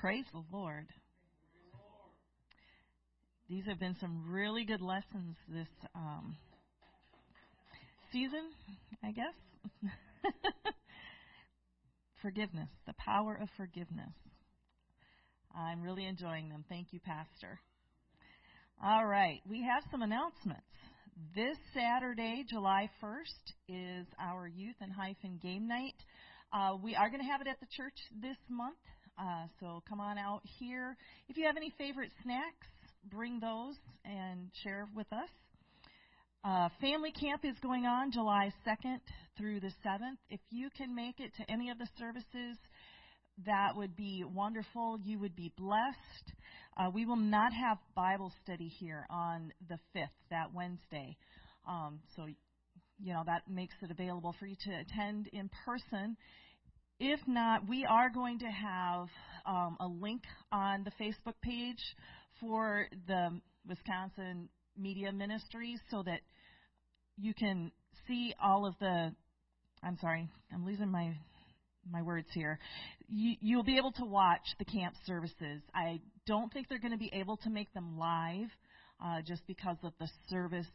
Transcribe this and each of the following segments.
Praise the Lord. These have been some really good lessons this um, season, I guess. forgiveness, the power of forgiveness. I'm really enjoying them. Thank you, Pastor. All right, we have some announcements. This Saturday, July 1st, is our Youth and Hyphen Game Night. Uh, we are going to have it at the church this month, uh, so come on out here. If you have any favorite snacks, bring those and share with us. Uh, family camp is going on July 2nd through the 7th. If you can make it to any of the services, that would be wonderful. You would be blessed. Uh, we will not have Bible study here on the 5th, that Wednesday. Um, so, you know, that makes it available for you to attend in person. If not, we are going to have um, a link on the Facebook page for the Wisconsin Media Ministries so that you can see all of the. I'm sorry, I'm losing my my words here. You, you'll be able to watch the camp services. I don't think they're going to be able to make them live, uh, just because of the service,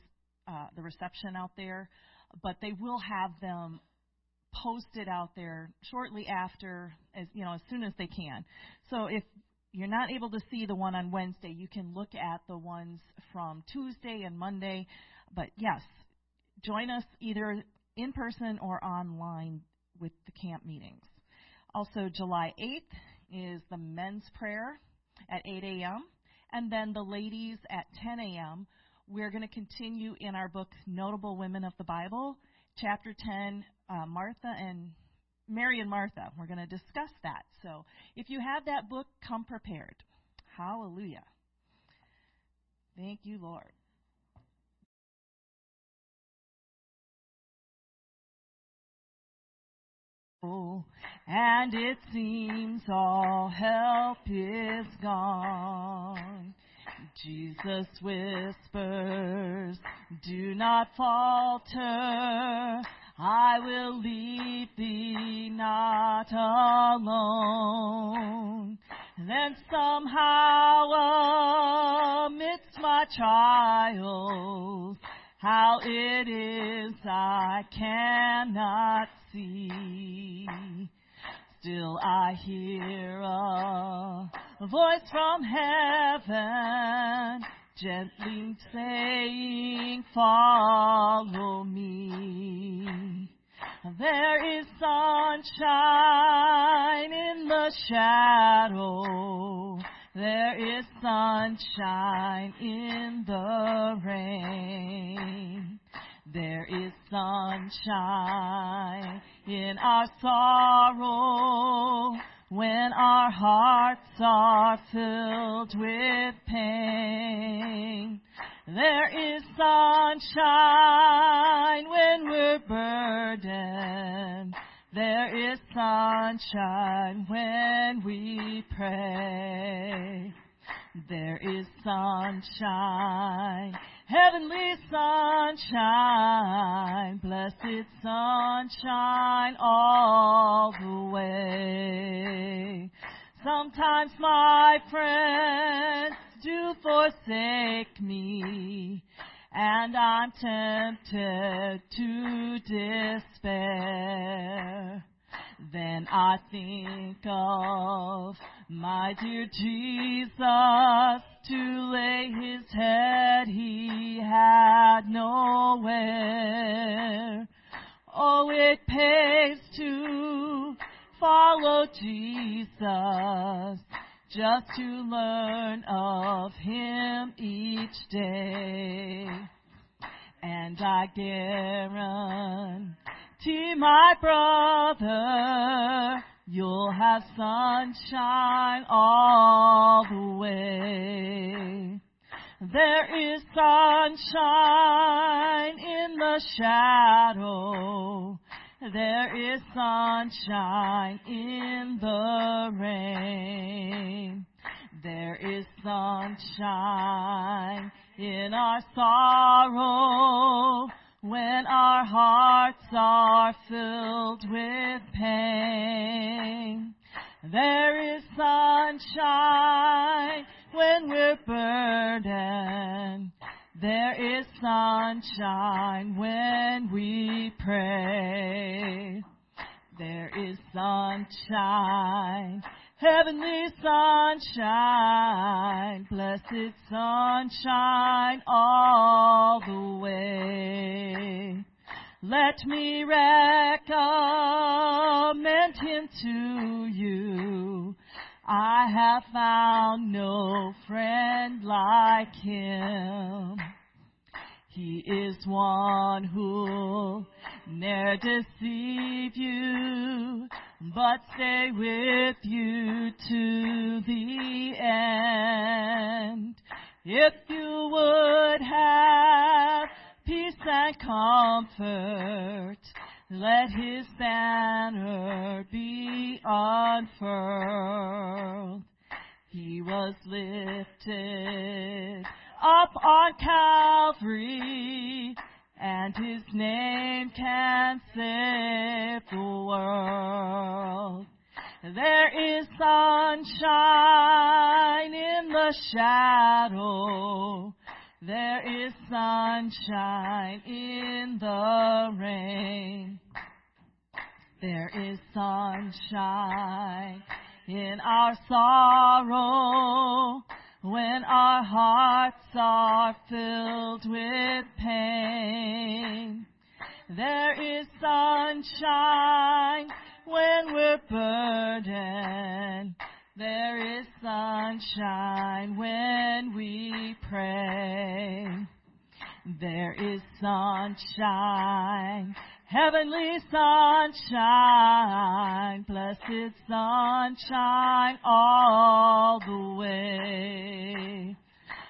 uh, the reception out there, but they will have them posted out there shortly after, as you know, as soon as they can. So if you're not able to see the one on Wednesday, you can look at the ones from Tuesday and Monday. But yes, join us either in person or online with the camp meetings. Also, July 8th is the men's prayer at 8 a.m. and then the ladies at 10 a.m. We're going to continue in our book, Notable Women of the Bible, chapter 10, uh, Martha and Mary and Martha. We're going to discuss that. So if you have that book, come prepared. Hallelujah. Thank you, Lord. and it seems all help is gone. Jesus whispers, do not falter. I will leave thee not alone. Then somehow amidst my trials, how it is I cannot see. Still I hear a voice from heaven gently saying, follow me. There is sunshine in the shadow. There is sunshine in the rain. There is sunshine in our sorrow when our hearts are filled with pain. There is sunshine when we're burdened. There is sunshine when we pray. There is sunshine, heavenly sunshine, blessed sunshine all the way. Sometimes my friends do forsake me, and I'm tempted to despair. Then I think of my dear Jesus to lay his head he had nowhere. Oh, it pays to follow Jesus just to learn of him each day. And I guarantee my brother, you'll have sunshine all the way. There is sunshine in the shadow. There is sunshine in the rain. There is sunshine in our sorrow when our hearts are filled with pain. There is sunshine when we're burdened. There is sunshine when we pray. There is sunshine, heavenly sunshine, blessed sunshine all the way. Let me recommend him to you. I have found no friend like him. He is one who'll ne'er deceive you, but stay with you to the end. If you would have peace and comfort. Let his banner be unfurled. He was lifted up on Calvary, and his name can save the world. There is sunshine in the shadow there is sunshine in the rain. There is sunshine in our sorrow when our hearts are filled with pain. There is sunshine when we're burdened there is sunshine when we pray. There is sunshine, heavenly sunshine, blessed sunshine all the way.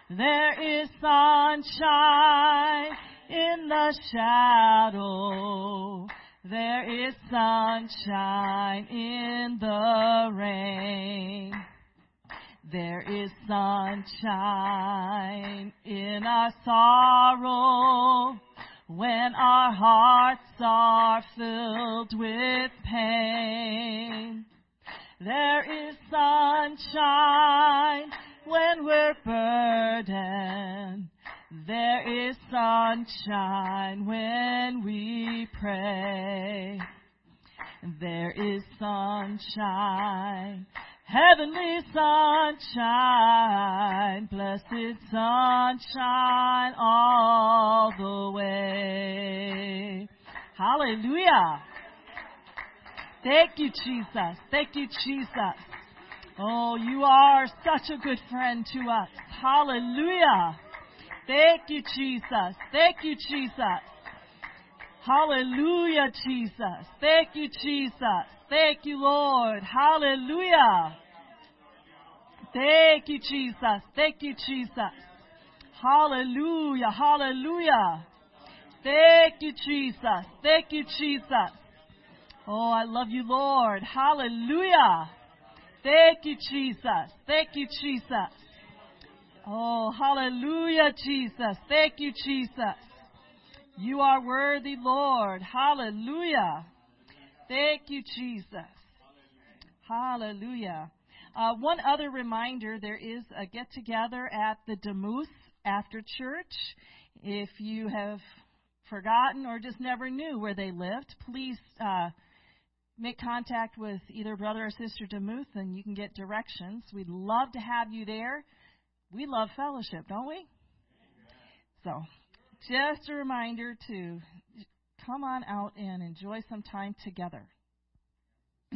There is sunshine in the shadow there is sunshine in the rain. There is sunshine in our sorrow when our hearts are filled with pain. There is sunshine when we're burdened. There is sunshine when we pray. There is sunshine, heavenly sunshine, blessed sunshine all the way. Hallelujah. Thank you, Jesus. Thank you, Jesus. Oh, you are such a good friend to us. Hallelujah. Thank you, Jesus. Thank you, Jesus. Hallelujah, Jesus. Thank you, Jesus. Thank you, Lord. Hallelujah. Thank you, Jesus. Thank you, Jesus. Hallelujah. Hallelujah. Thank you, Jesus. Thank you, Jesus. Oh, I love you, Lord. Hallelujah. Thank you, Jesus. Thank you, Jesus. Oh, hallelujah, Jesus. Thank you, Jesus. You are worthy, Lord. Hallelujah. Thank you, Jesus. Hallelujah. Uh, one other reminder there is a get together at the Demuth after church. If you have forgotten or just never knew where they lived, please uh, make contact with either brother or sister Demuth and you can get directions. We'd love to have you there. We love fellowship, don't we? So, just a reminder to come on out and enjoy some time together.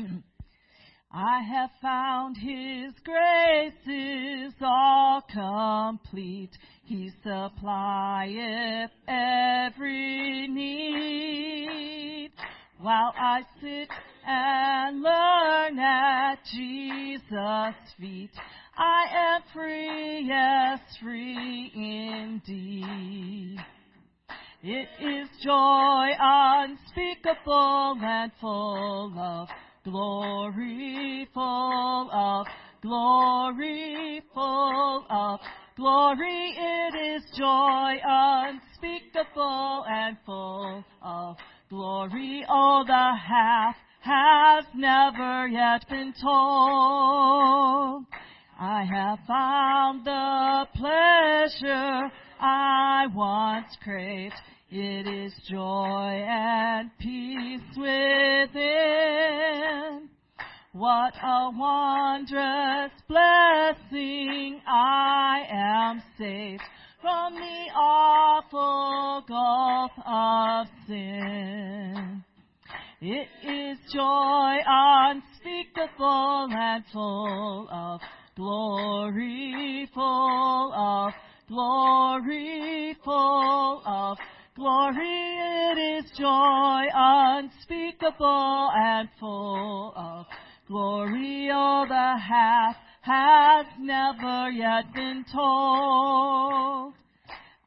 I have found His grace is all complete. He supplieth every need. While I sit and learn at Jesus' feet, I am free, yes, free indeed. It is joy unspeakable and full of glory, full of glory, full of glory. It is joy unspeakable and full of glory. Oh, the half has never yet been told. I have found the pleasure I once craved. It is joy and peace within. What a wondrous blessing I am saved from the awful gulf of sin. It is joy unspeakable and full of glory, full of glory, full of glory. It is joy unspeakable and full of glory. All the half has never yet been told.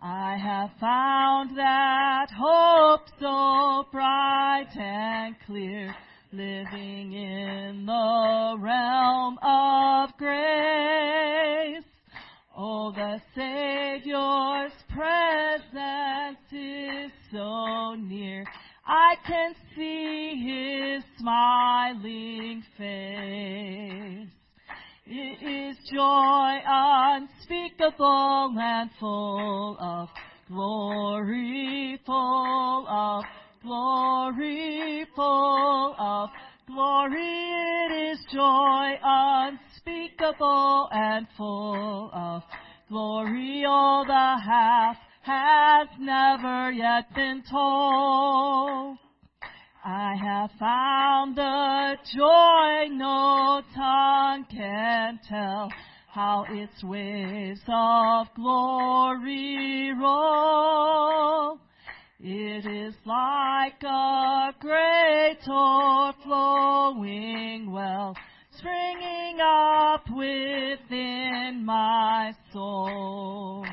I have found that hope so bright and clear, living in the realm of grace. Oh, the Savior's presence is so near. I can see His smiling face. It is joy unspeakable and full of glory, full of glory, full of glory. It is joy unspeakable and full of glory. All the half has never yet been told. I have found the joy no tongue can tell, how its waves of glory roll. It is like a great o'erflowing well, springing up within my soul.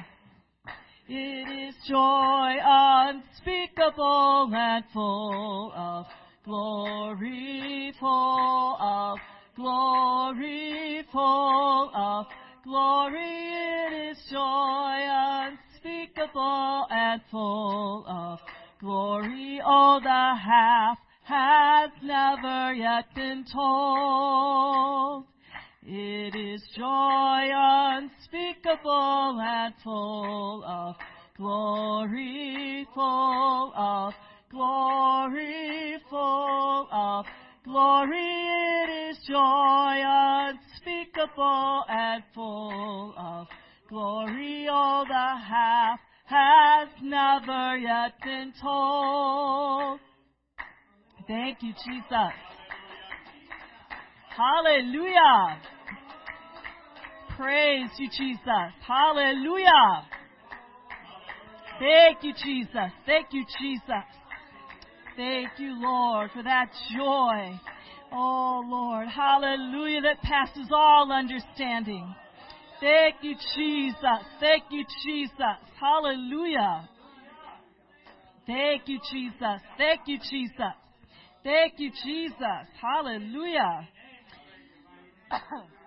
It is joy unspeakable and full of glory, full of glory, full of glory. It is joy unspeakable and full of glory. Oh, the half has never yet been told. It is joy unspeakable and full of glory, full of glory, full of glory. It is joy unspeakable and full of glory. All the half has never yet been told. Thank you, Jesus. Hallelujah. Praise you, Jesus. Hallelujah. Thank you, Jesus. Thank you, Jesus. Thank you, Lord, for that joy. Oh, Lord. Hallelujah. That passes all understanding. Thank you, Jesus. Thank you, Jesus. Hallelujah. Thank you, Jesus. Thank you, Jesus. Thank you, Jesus. Hallelujah.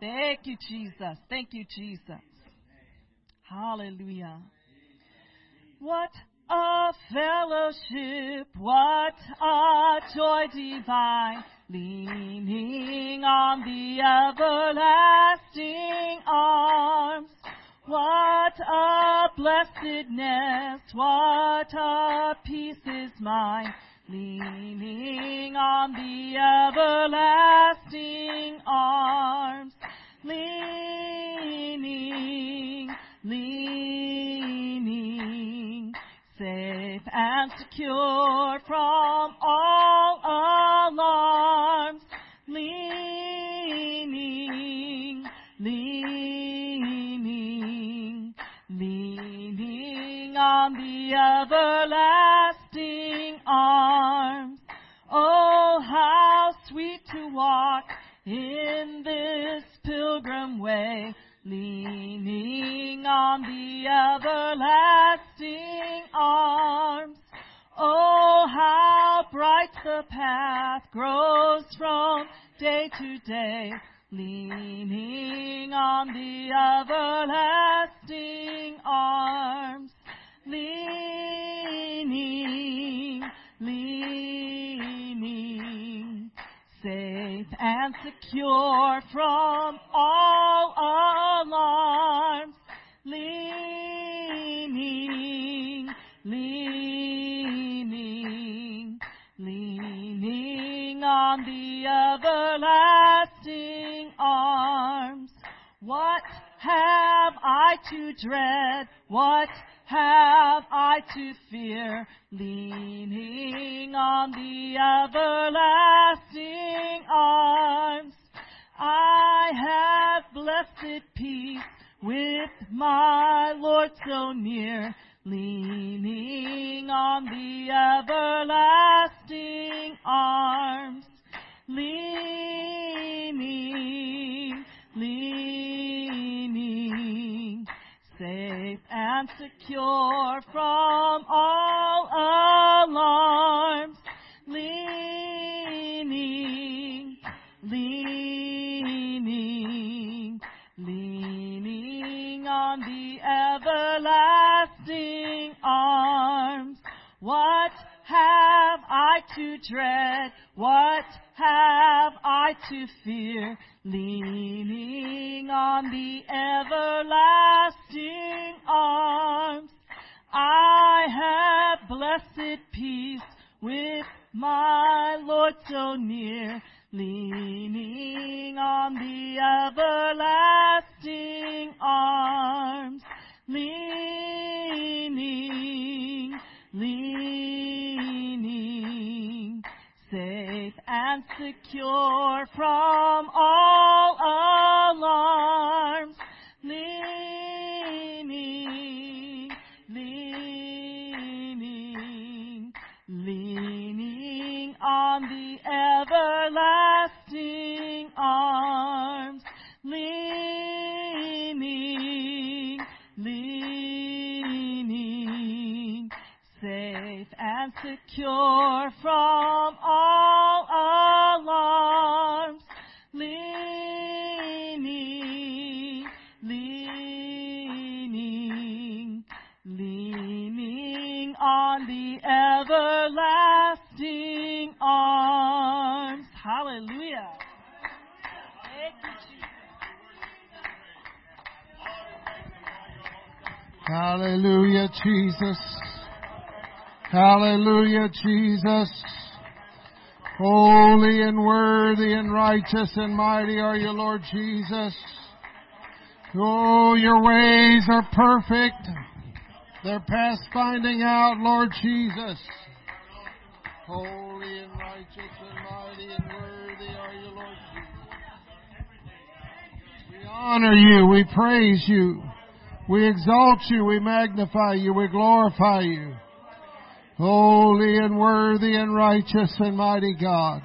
Thank you, Jesus. Thank you, Jesus. Hallelujah. What a fellowship, what a joy divine, leaning on the everlasting arms. What a blessedness, what a peace is mine, leaning on the everlasting arms. Leaning, leaning, safe and secure from all alarms. Leaning, leaning, leaning on the everlasting arms. Oh, how sweet to walk in this pilgrim way, leaning on the everlasting arms. Oh, how bright the path grows from day to day, leaning on the everlasting arms. Leaning, leaning, safe and secure from all to dread? What have I to fear? Leaning on the everlasting arms. I have blessed peace with my Lord so near. Leaning on the everlasting arms. Leaning, and secure from all alarms. Leaning, leaning, leaning on the everlasting arms. What have I to dread? What have I to fear? Leaning on the everlasting arms. I have blessed peace with my Lord so near. Leaning on the everlasting arms. Leaning, leaning, and secure from all alarms. Leaning, leaning, leaning on the everlasting arms. Leaning, leaning, safe and secure from all Jesus. Hallelujah, Jesus. Holy and worthy and righteous and mighty are you, Lord Jesus. Oh, your ways are perfect. They're past finding out, Lord Jesus. Holy and righteous and mighty and worthy are you, Lord Jesus. We honor you. We praise you. We exalt you. We magnify you. We glorify you. Holy and worthy and righteous and mighty God.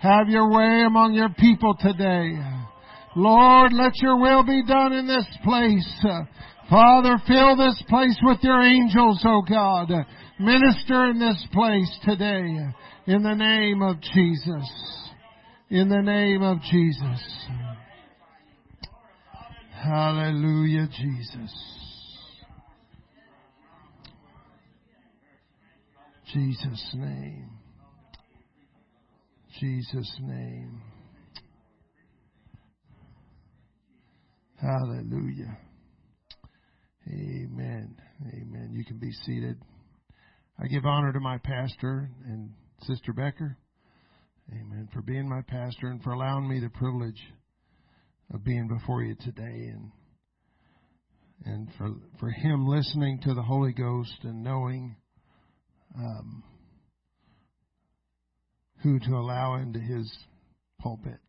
Have your way among your people today. Lord, let your will be done in this place. Father, fill this place with your angels, oh God. Minister in this place today in the name of Jesus. In the name of Jesus. Hallelujah, Jesus. Jesus' name. Jesus' name. Hallelujah. Amen. Amen. You can be seated. I give honor to my pastor and Sister Becker. Amen. For being my pastor and for allowing me the privilege of being before you today and and for for him listening to the Holy Ghost and knowing um, who to allow into his pulpit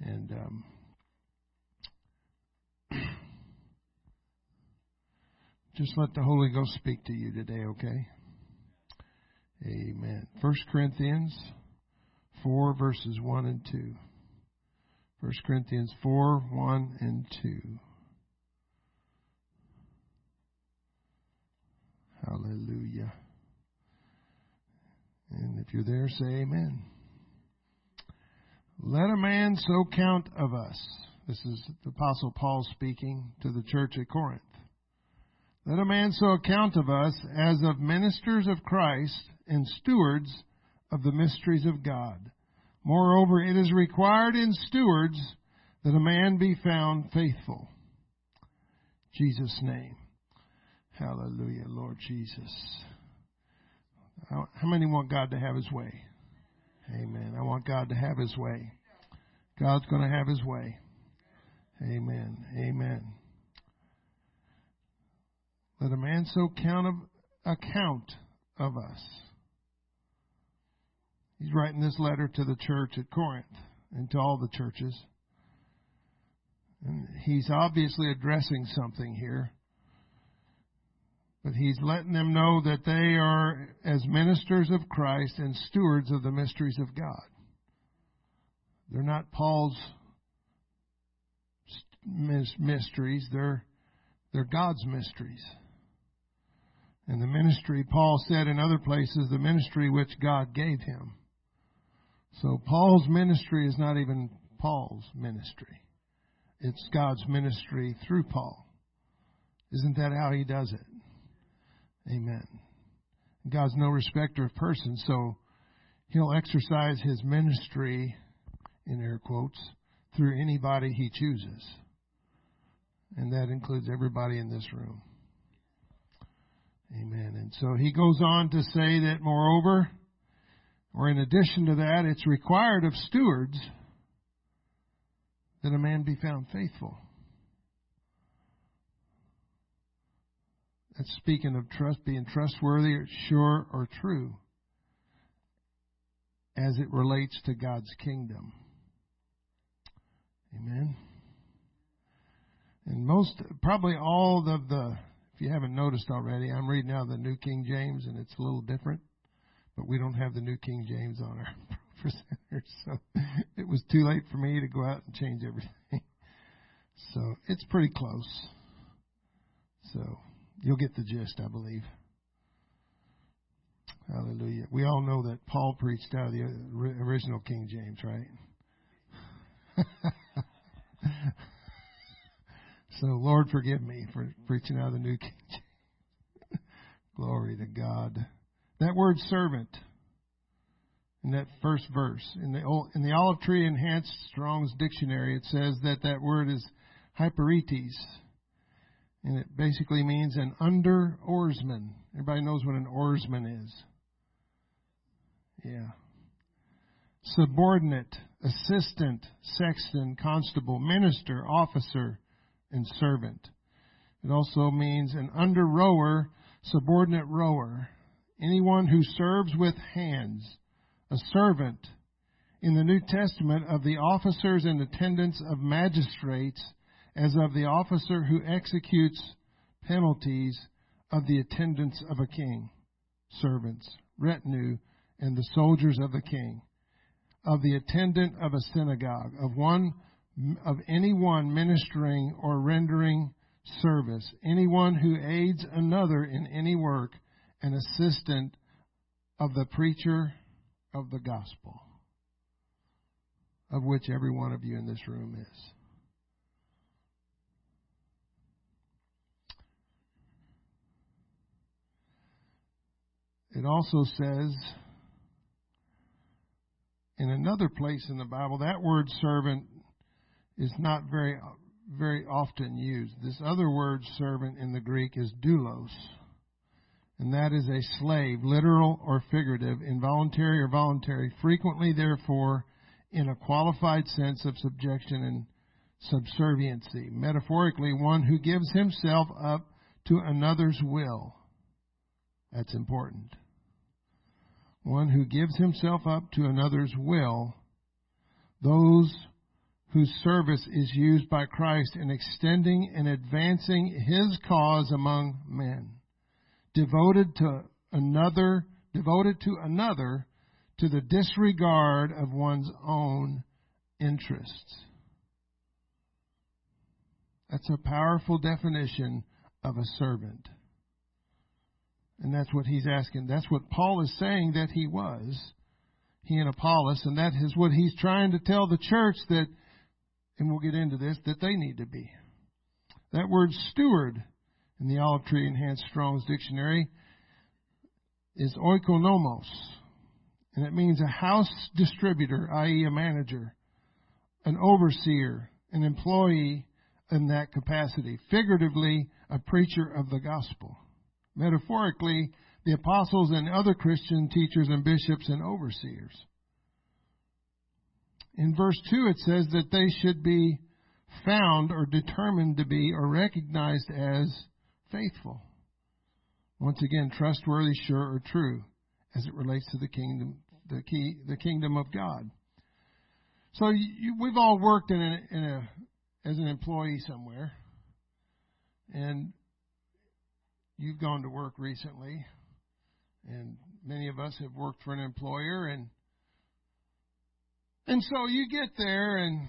and um, just let the Holy Ghost speak to you today, okay? Amen. First Corinthians four verses one and two. 1 Corinthians 4 1 and 2. Hallelujah. And if you're there, say amen. Let a man so count of us. This is the Apostle Paul speaking to the church at Corinth. Let a man so account of us as of ministers of Christ and stewards of the mysteries of God. Moreover, it is required in stewards that a man be found faithful. Jesus' name. Hallelujah, Lord Jesus. How many want God to have His way? Amen. I want God to have His way. God's going to have His way. Amen. Amen. Let a man so count of, account of us. He's writing this letter to the church at Corinth and to all the churches. And he's obviously addressing something here. But he's letting them know that they are, as ministers of Christ and stewards of the mysteries of God. They're not Paul's mysteries, they're, they're God's mysteries. And the ministry, Paul said in other places, the ministry which God gave him. So Paul's ministry is not even Paul's ministry. It's God's ministry through Paul. Isn't that how he does it? Amen. God's no respecter of persons, so he'll exercise his ministry, in air quotes, through anybody he chooses. And that includes everybody in this room. Amen. And so he goes on to say that moreover, or in addition to that, it's required of stewards that a man be found faithful. That's speaking of trust, being trustworthy, or sure, or true as it relates to God's kingdom. Amen. And most, probably all of the, if you haven't noticed already, I'm reading now the New King James and it's a little different, but we don't have the New King James on our presenter, so it was too late for me to go out and change everything. So it's pretty close. So you'll get the gist, I believe. Hallelujah. We all know that Paul preached out of the original King James, right? so, Lord, forgive me for preaching out of the New King James. Glory to God. That word servant in that first verse in the in the Olive Tree Enhanced Strong's Dictionary, it says that that word is hyperetes, and it basically means an under oarsman. Everybody knows what an oarsman is. Yeah. Subordinate, assistant, sexton, constable, minister, officer, and servant. It also means an under rower, subordinate rower, anyone who serves with hands, a servant in the New Testament of the officers and attendants of magistrates as of the officer who executes penalties of the attendants of a king, servants, retinue, and the soldiers of the king, of the attendant of a synagogue, of one of anyone ministering or rendering service, anyone who aids another in any work, an assistant of the preacher of the gospel, of which every one of you in this room is. It also says in another place in the Bible, that word servant is not very, very often used. This other word servant in the Greek is doulos. And that is a slave, literal or figurative, involuntary or voluntary, frequently, therefore, in a qualified sense of subjection and subserviency. Metaphorically, one who gives himself up to another's will. That's important one who gives himself up to another's will, those whose service is used by Christ in extending and advancing his cause among men, devoted to another, devoted to another to the disregard of one's own interests. That's a powerful definition of a servant. And that's what he's asking. That's what Paul is saying that he was, he and Apollos, and that is what he's trying to tell the church that, and we'll get into this, that they need to be. That word steward in the Olive Tree Enhanced Strong's Dictionary is oikonomos. And it means a house distributor, i.e., a manager, an overseer, an employee in that capacity. Figuratively, a preacher of the gospel. Metaphorically, the apostles and other Christian teachers and bishops and overseers. In verse 2, it says that they should be found or determined to be or recognized as faithful. Once again, trustworthy, sure, or true as it relates to the kingdom, the key, the kingdom of God. So you, we've all worked in a, in a, as an employee somewhere, and you've gone to work recently, and many of us have worked for an employer, and and so you get there, and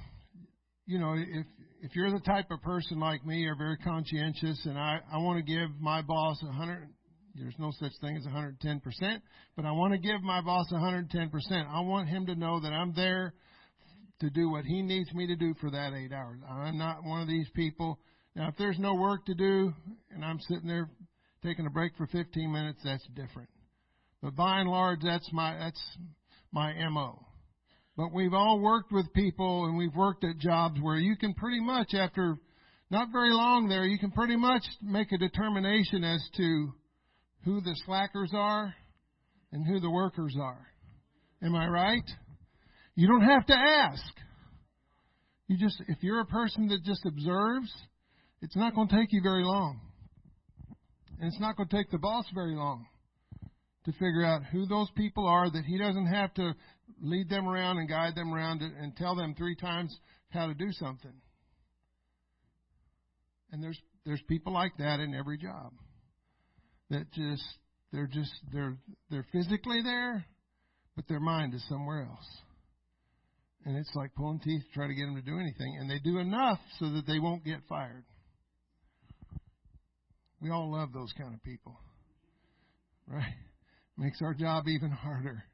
you know if if you're the type of person like me, are very conscientious, and I I want to give my boss hundred there's no such thing as 110%, but I want to give my boss 110%. I want him to know that I'm there to do what he needs me to do for that eight hours. I'm not one of these people. Now, if there's no work to do and I'm sitting there taking a break for 15 minutes, that's different. But by and large, that's my, that's my MO. But we've all worked with people and we've worked at jobs where you can pretty much, after not very long there, you can pretty much make a determination as to who the slackers are and who the workers are. Am I right? You don't have to ask. You just, if you're a person that just observes, it's not going to take you very long. And it's not going to take the boss very long to figure out who those people are that he doesn't have to lead them around and guide them around and tell them three times how to do something. And there's there's people like that in every job that just they're just they're they're physically there, but their mind is somewhere else. And it's like pulling teeth to try to get them to do anything, and they do enough so that they won't get fired. We all love those kind of people, right? Makes our job even harder.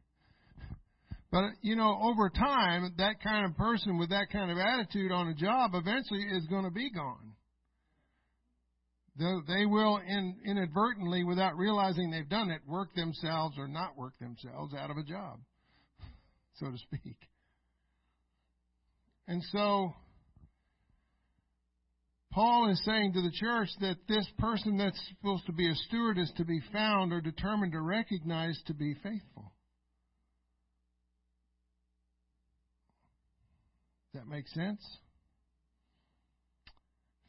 But you know, over time, that kind of person with that kind of attitude on a job eventually is going to be gone they will in, inadvertently, without realizing they've done it, work themselves or not work themselves out of a job, so to speak. And so, Paul is saying to the church that this person that's supposed to be a steward is to be found or determined or recognized to be faithful. That make sense?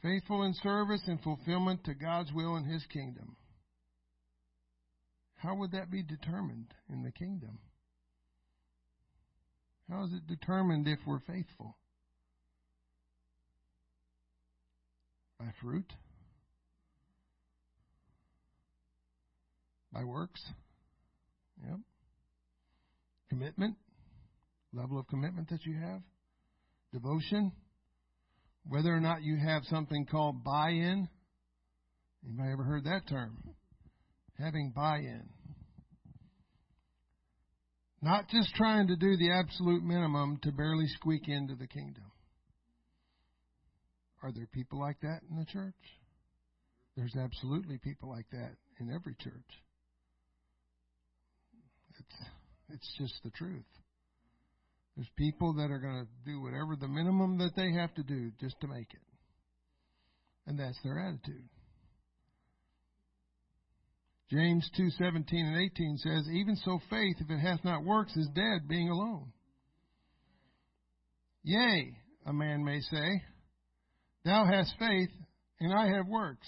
faithful in service and fulfillment to God's will and His kingdom. How would that be determined in the kingdom? How is it determined if we're faithful? By fruit? By works? Yep. Commitment? Level of commitment that you have? Devotion? whether or not you have something called buy-in. Anybody ever heard that term? Having buy-in. Not just trying to do the absolute minimum to barely squeak into the kingdom. Are there people like that in the church? There's absolutely people like that in every church. It's it's just the truth. There's people that are going to do whatever the minimum that they have to do just to make it. And that's their attitude. James 2:17 and 18 says, "Even so faith if it hath not works is dead being alone." Yea, a man may say, "Thou hast faith and I have works."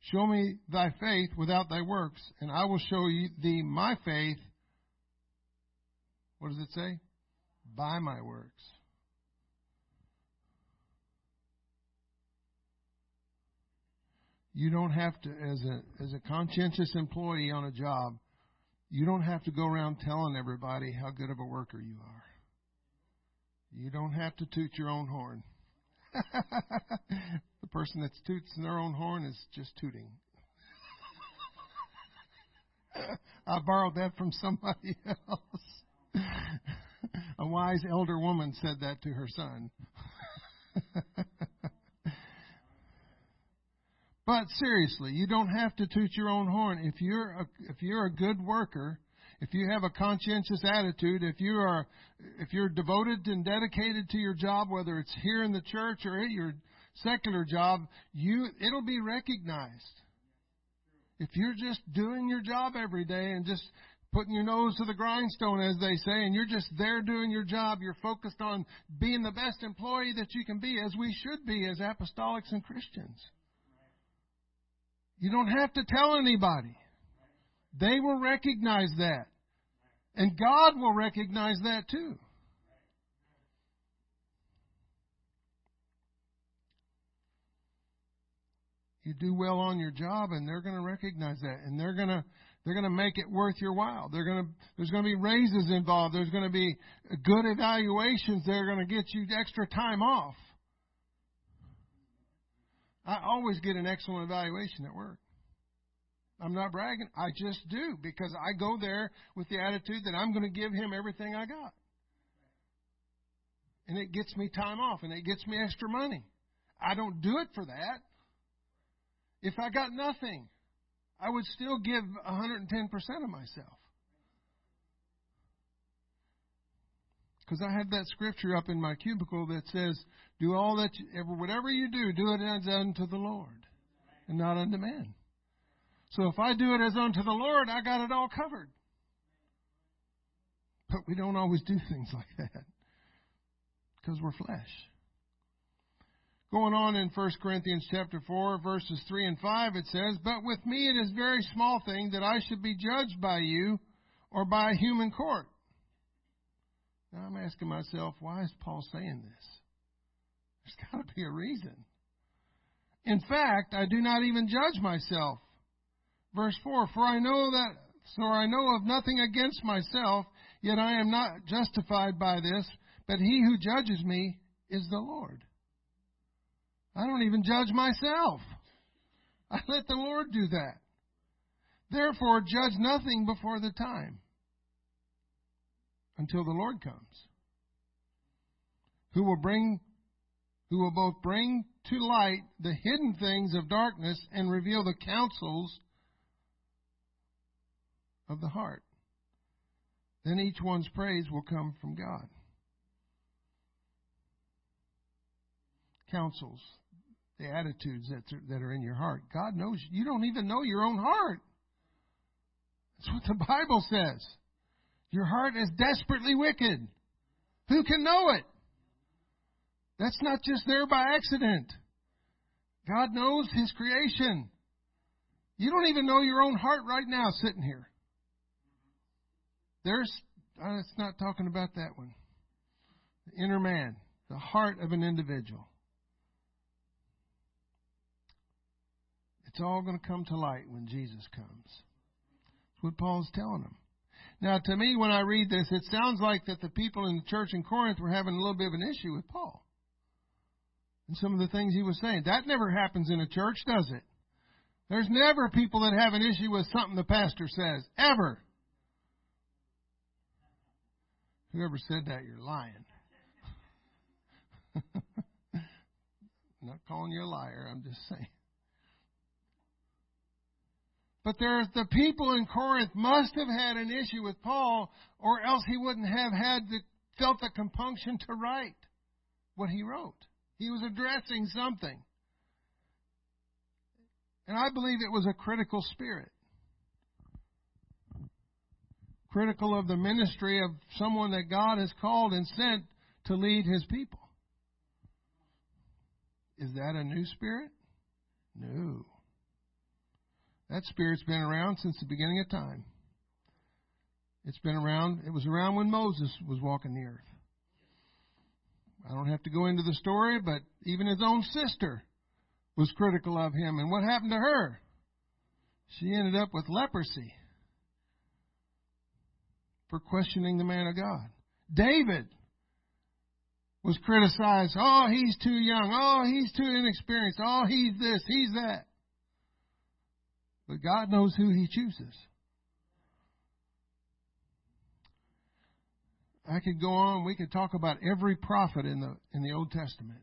Show me thy faith without thy works, and I will show thee my faith. What does it say? By my works. You don't have to, as a, as a conscientious employee on a job, you don't have to go around telling everybody how good of a worker you are. You don't have to toot your own horn. the person that toots their own horn is just tooting. I borrowed that from somebody else. A wise elder woman said that to her son. but seriously, you don't have to toot your own horn. If you're a, if you're a good worker, if you have a conscientious attitude, if you are, if you're devoted and dedicated to your job, whether it's here in the church or at your secular job, you, it'll be recognized. If you're just doing your job every day and just putting your nose to the grindstone, as they say, and you're just there doing your job. You're focused on being the best employee that you can be, as we should be as apostolics and Christians. You don't have to tell anybody. They will recognize that. And God will recognize that too. You do well on your job and they're going to recognize that and they're going to they're going to make it worth your while. They're going to, there's going to be raises involved. There's going to be good evaluations that are going to get you extra time off. I always get an excellent evaluation at work. I'm not bragging. I just do because I go there with the attitude that I'm going to give him everything I got. And it gets me time off and it gets me extra money. I don't do it for that. If I got nothing, I would still give 110% of myself. Because I have that scripture up in my cubicle that says, "Do all that, you, whatever you do, do it as unto the Lord, and not unto men." So if I do it as unto the Lord, I got it all covered. But we don't always do things like that because we're flesh. Going on in 1 Corinthians chapter 4 verses 3 and 5 it says, But with me it is very small thing that I should be judged by you or by a human court. Now I'm asking myself, why is Paul saying this? There's got to be a reason. In fact, I do not even judge myself. Verse 4, For I know that, so I know of nothing against myself, yet I am not justified by this, but he who judges me is the Lord. I don't even judge myself. I let the Lord do that. Therefore, judge nothing before the time until the Lord comes, who will bring who will both bring to light the hidden things of darkness and reveal the counsels of the heart. Then each one's praise will come from God. Counsels the attitudes that that are in your heart. God knows you don't even know your own heart. That's what the Bible says. Your heart is desperately wicked. Who can know it? That's not just there by accident. God knows His creation. You don't even know your own heart right now sitting here. There's, uh, it's not talking about that one. The inner man, the heart of an individual. It's all going to come to light when Jesus comes. That's what Paul's telling them. Now, to me, when I read this, it sounds like that the people in the church in Corinth were having a little bit of an issue with Paul. And some of the things he was saying. That never happens in a church, does it? There's never people that have an issue with something the pastor says. Ever. Whoever said that, you're lying. Not calling you a liar, I'm just saying. But the people in Corinth must have had an issue with Paul, or else he wouldn't have had the, felt the compunction to write what he wrote. He was addressing something. And I believe it was a critical spirit. Critical of the ministry of someone that God has called and sent to lead his people. Is that a new spirit? No. That spirit's been around since the beginning of time. It's been around, it was around when Moses was walking the earth. I don't have to go into the story, but even his own sister was critical of him. And what happened to her? She ended up with leprosy for questioning the man of God. David was criticized. Oh, he's too young. Oh, he's too inexperienced. Oh, he's this, he's that. But God knows who He chooses. I could go on. We could talk about every prophet in the in the Old Testament.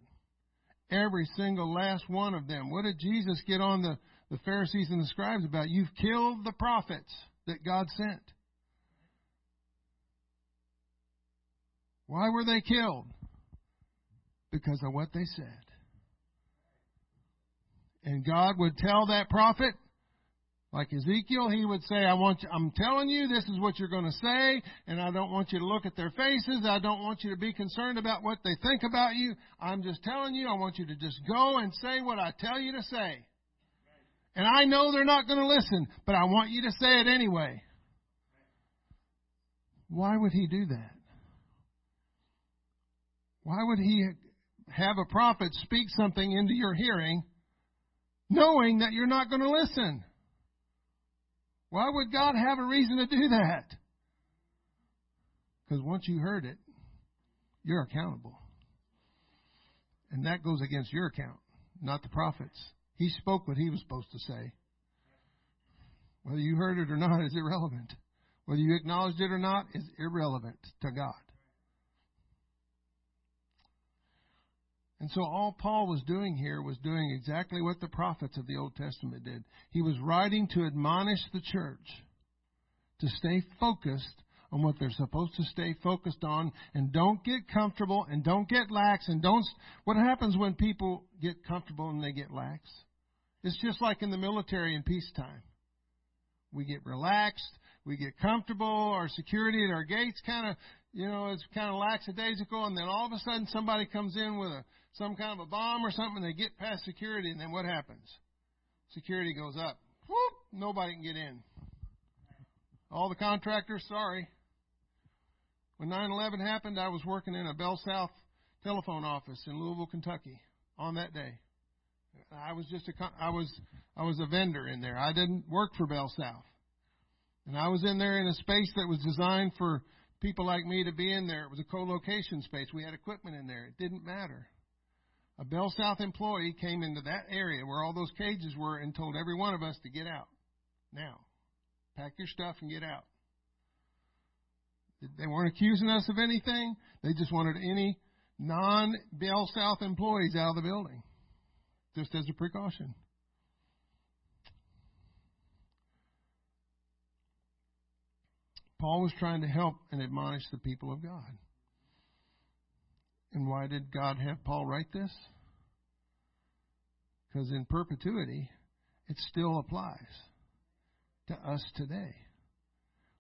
Every single last one of them. What did Jesus get on the, the Pharisees and the scribes about? You've killed the prophets that God sent. Why were they killed? Because of what they said. And God would tell that prophet, like Ezekiel, he would say, I want you, I'm telling you, this is what you're going to say, and I don't want you to look at their faces. I don't want you to be concerned about what they think about you. I'm just telling you, I want you to just go and say what I tell you to say. And I know they're not going to listen, but I want you to say it anyway. Why would he do that? Why would he have a prophet speak something into your hearing knowing that you're not going to listen? Why would God have a reason to do that? Because once you heard it, you're accountable. And that goes against your account, not the prophet's. He spoke what he was supposed to say. Whether you heard it or not is irrelevant. Whether you acknowledged it or not is irrelevant to God. And so all Paul was doing here was doing exactly what the prophets of the Old Testament did. He was writing to admonish the church to stay focused on what they're supposed to stay focused on and don't get comfortable and don't get lax and don't what happens when people get comfortable and they get lax it's just like in the military in peacetime we get relaxed we get comfortable our security at our gates kind of you know it's kind of lackadaisical and then all of a sudden somebody comes in with a some kind of a bomb or something, they get past security, and then what happens? Security goes up. Whoop! Nobody can get in. All the contractors, sorry. When 9/11 happened, I was working in a Bell South telephone office in Louisville, Kentucky, on that day. I was just a I was I was a vendor in there. I didn't work for Bell South, and I was in there in a space that was designed for people like me to be in there. It was a co-location space. We had equipment in there. It didn't matter. A Bell South employee came into that area where all those cages were and told every one of us to get out. Now, pack your stuff and get out. They weren't accusing us of anything. They just wanted any non Bell South employees out of the building, just as a precaution. Paul was trying to help and admonish the people of God. And why did God have Paul write this? Because in perpetuity, it still applies to us today.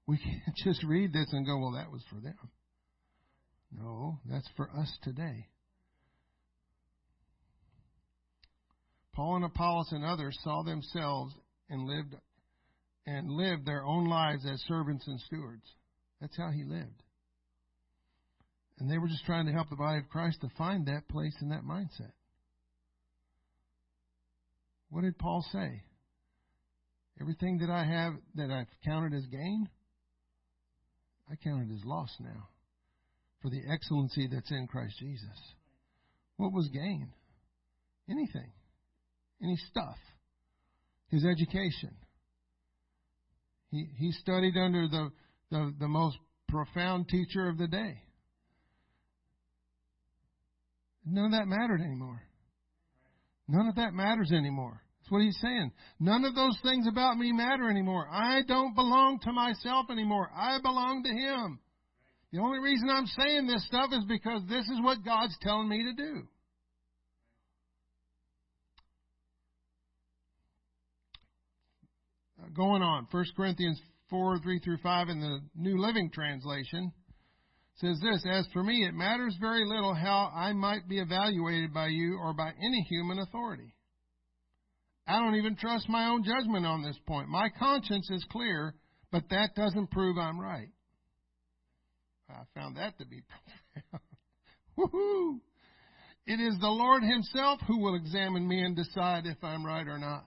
We can't just read this and go, well, that was for them. No, that's for us today. Paul and Apollos and others saw themselves and lived and lived their own lives as servants and stewards. That's how he lived. And they were just trying to help the body of Christ to find that place and that mindset. What did Paul say? Everything that I have that I've counted as gain, I count it as loss now for the excellency that's in Christ Jesus. What was gain? Anything. Any stuff. His education. He, he studied under the, the, the most profound teacher of the day. None of that mattered anymore. None of that matters anymore. That's what he's saying. None of those things about me matter anymore. I don't belong to myself anymore. I belong to him. The only reason I'm saying this stuff is because this is what God's telling me to do. Going on, 1 Corinthians 4, 3 through 5 in the New Living Translation says this As for me, it matters very little how I might be evaluated by you or by any human authority. I don't even trust my own judgment on this point. My conscience is clear, but that doesn't prove I'm right. I found that to be profound. Woohoo! It is the Lord Himself who will examine me and decide if I'm right or not.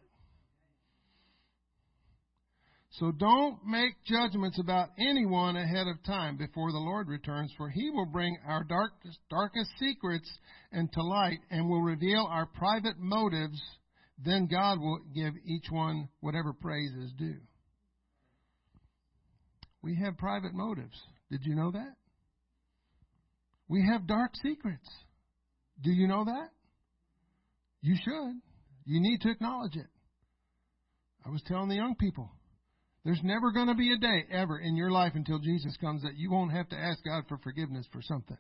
So don't make judgments about anyone ahead of time before the Lord returns, for he will bring our darkest, darkest secrets into light and will reveal our private motives. Then God will give each one whatever praise is due. We have private motives. Did you know that? We have dark secrets. Do you know that? You should. You need to acknowledge it. I was telling the young people, there's never going to be a day ever in your life until Jesus comes that you won't have to ask God for forgiveness for something.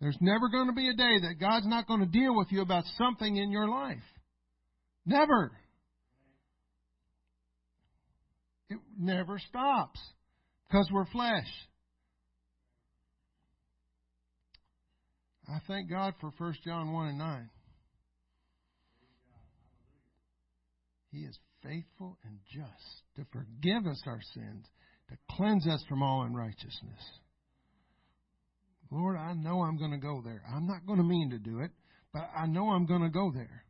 There's never going to be a day that God's not going to deal with you about something in your life. Never. It never stops because we're flesh. I thank God for 1 John 1 and 9. He is faithful and just to forgive us our sins, to cleanse us from all unrighteousness. Lord, I know I'm going to go there. I'm not going to mean to do it, but I know I'm going to go there.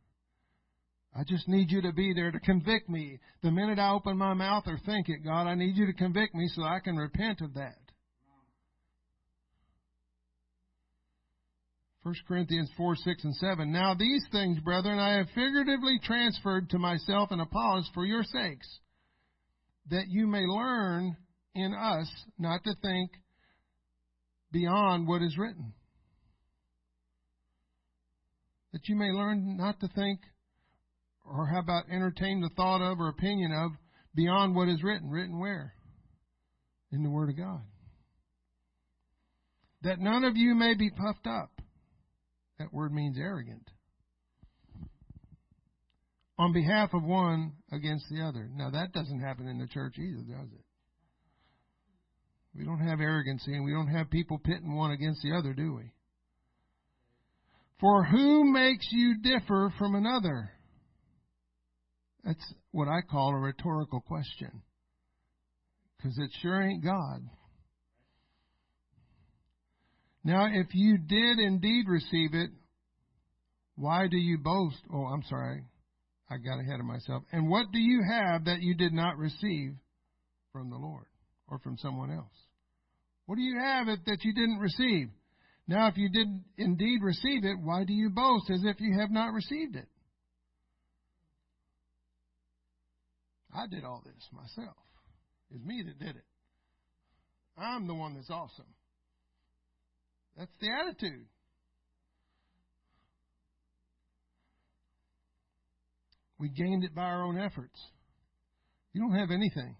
I just need you to be there to convict me. The minute I open my mouth or think it, God, I need you to convict me so I can repent of that. 1 Corinthians 4, 6, and 7. Now these things, brethren, I have figuratively transferred to myself and Apollos for your sakes, that you may learn in us not to think beyond what is written. That you may learn not to think, or how about entertain the thought of or opinion of beyond what is written. Written where? In the Word of God. That none of you may be puffed up. That word means arrogant. On behalf of one against the other. Now that doesn't happen in the church either, does it? We don't have arrogancy and we don't have people pitting one against the other, do we? For who makes you differ from another? That's what I call a rhetorical question. Because it sure ain't God. Now, if you did indeed receive it, why do you boast? Oh, I'm sorry. I got ahead of myself. And what do you have that you did not receive from the Lord or from someone else? What do you have that you didn't receive? Now, if you did indeed receive it, why do you boast as if you have not received it? I did all this myself. It's me that did it. I'm the one that's awesome. That's the attitude. We gained it by our own efforts. You don't have anything.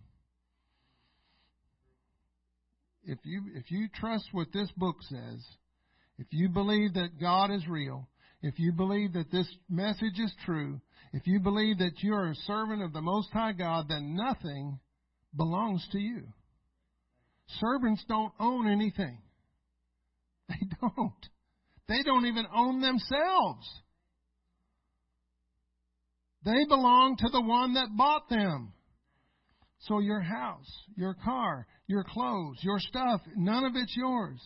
if you if you trust what this book says, if you believe that God is real, if you believe that this message is true, if you believe that you are a servant of the Most High God, then nothing belongs to you. Servants don't own anything. They don't. They don't even own themselves. They belong to the one that bought them. So your house, your car, your clothes, your stuff, none of it's yours.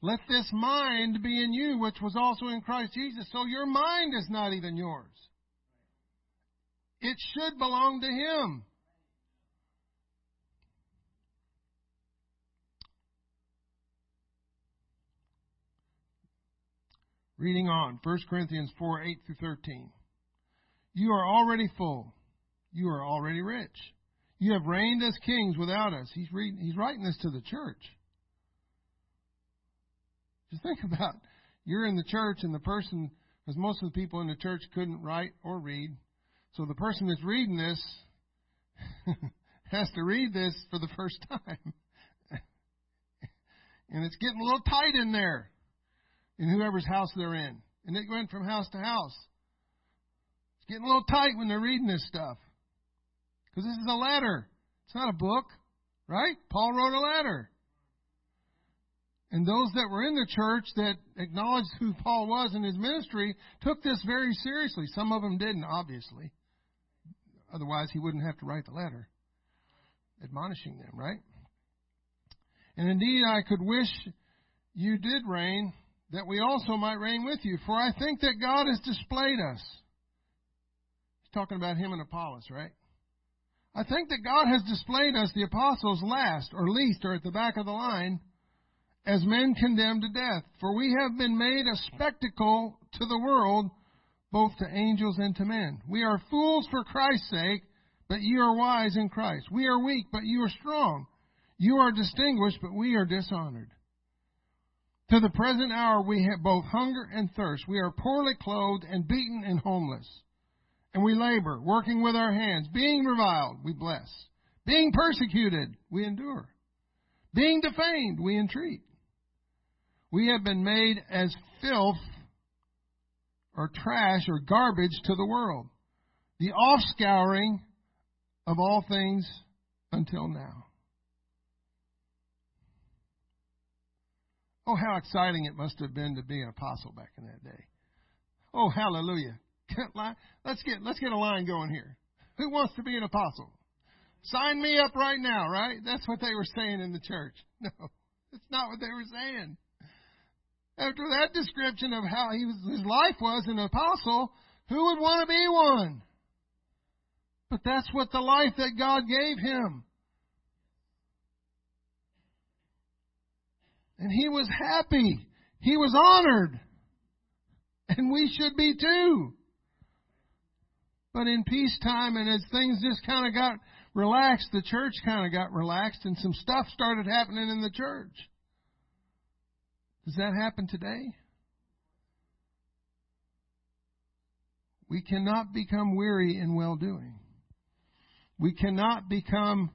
Let this mind be in you, which was also in Christ Jesus. So your mind is not even yours. It should belong to Him. Reading on, 1 Corinthians 4 8 through 13. You are already full. You are already rich. You have reigned as kings without us. He's, he's writing this to the church. Just think about you're in the church and the person, because most of the people in the church couldn't write or read. So the person that's reading this has to read this for the first time. and it's getting a little tight in there in whoever's house they're in. And it went from house to house. It's getting a little tight when they're reading this stuff. Because this is a letter. It's not a book, right? Paul wrote a letter. And those that were in the church that acknowledged who Paul was in his ministry took this very seriously. Some of them didn't, obviously. Otherwise, he wouldn't have to write the letter admonishing them, right? And indeed, I could wish you did reign, that we also might reign with you. For I think that God has displayed us. He's talking about him and Apollos, right? I think that God has displayed us, the apostles, last or least or at the back of the line, as men condemned to death. For we have been made a spectacle to the world, both to angels and to men. We are fools for Christ's sake, but you are wise in Christ. We are weak, but you are strong. You are distinguished, but we are dishonored. To the present hour we have both hunger and thirst. We are poorly clothed and beaten and homeless. And we labor, working with our hands. Being reviled, we bless. Being persecuted, we endure. Being defamed, we entreat. We have been made as filth or trash or garbage to the world. The offscouring of all things until now. Oh, how exciting it must have been to be an apostle back in that day. Oh, hallelujah. Let's get, let's get a line going here. Who wants to be an apostle? Sign me up right now, right? That's what they were saying in the church. No, that's not what they were saying. After that description of how he was, his life was an apostle, who would want to be one? But that's what the life that God gave him. And he was happy. He was honored. And we should be too. But in peacetime and as things just kind of got relaxed, the church kind of got relaxed and some stuff started happening in the church. Does that happen today? We cannot become weary in well doing. We cannot become,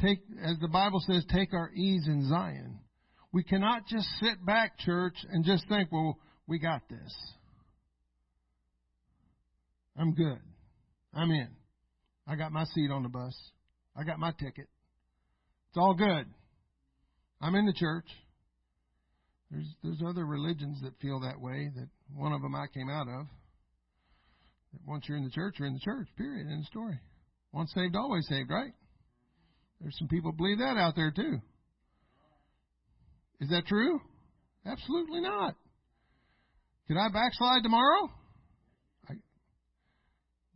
take, as the Bible says, take our ease in Zion. We cannot just sit back, church, and just think, well, we got this. I'm good. I'm in. I got my seat on the bus. I got my ticket. It's all good. I'm in the church. There's there's other religions that feel that way. That one of them I came out of. That once you're in the church, you're in the church. Period. End story. Once saved, always saved. Right? There's some people believe that out there too. Is that true? Absolutely not. Can I backslide tomorrow? I,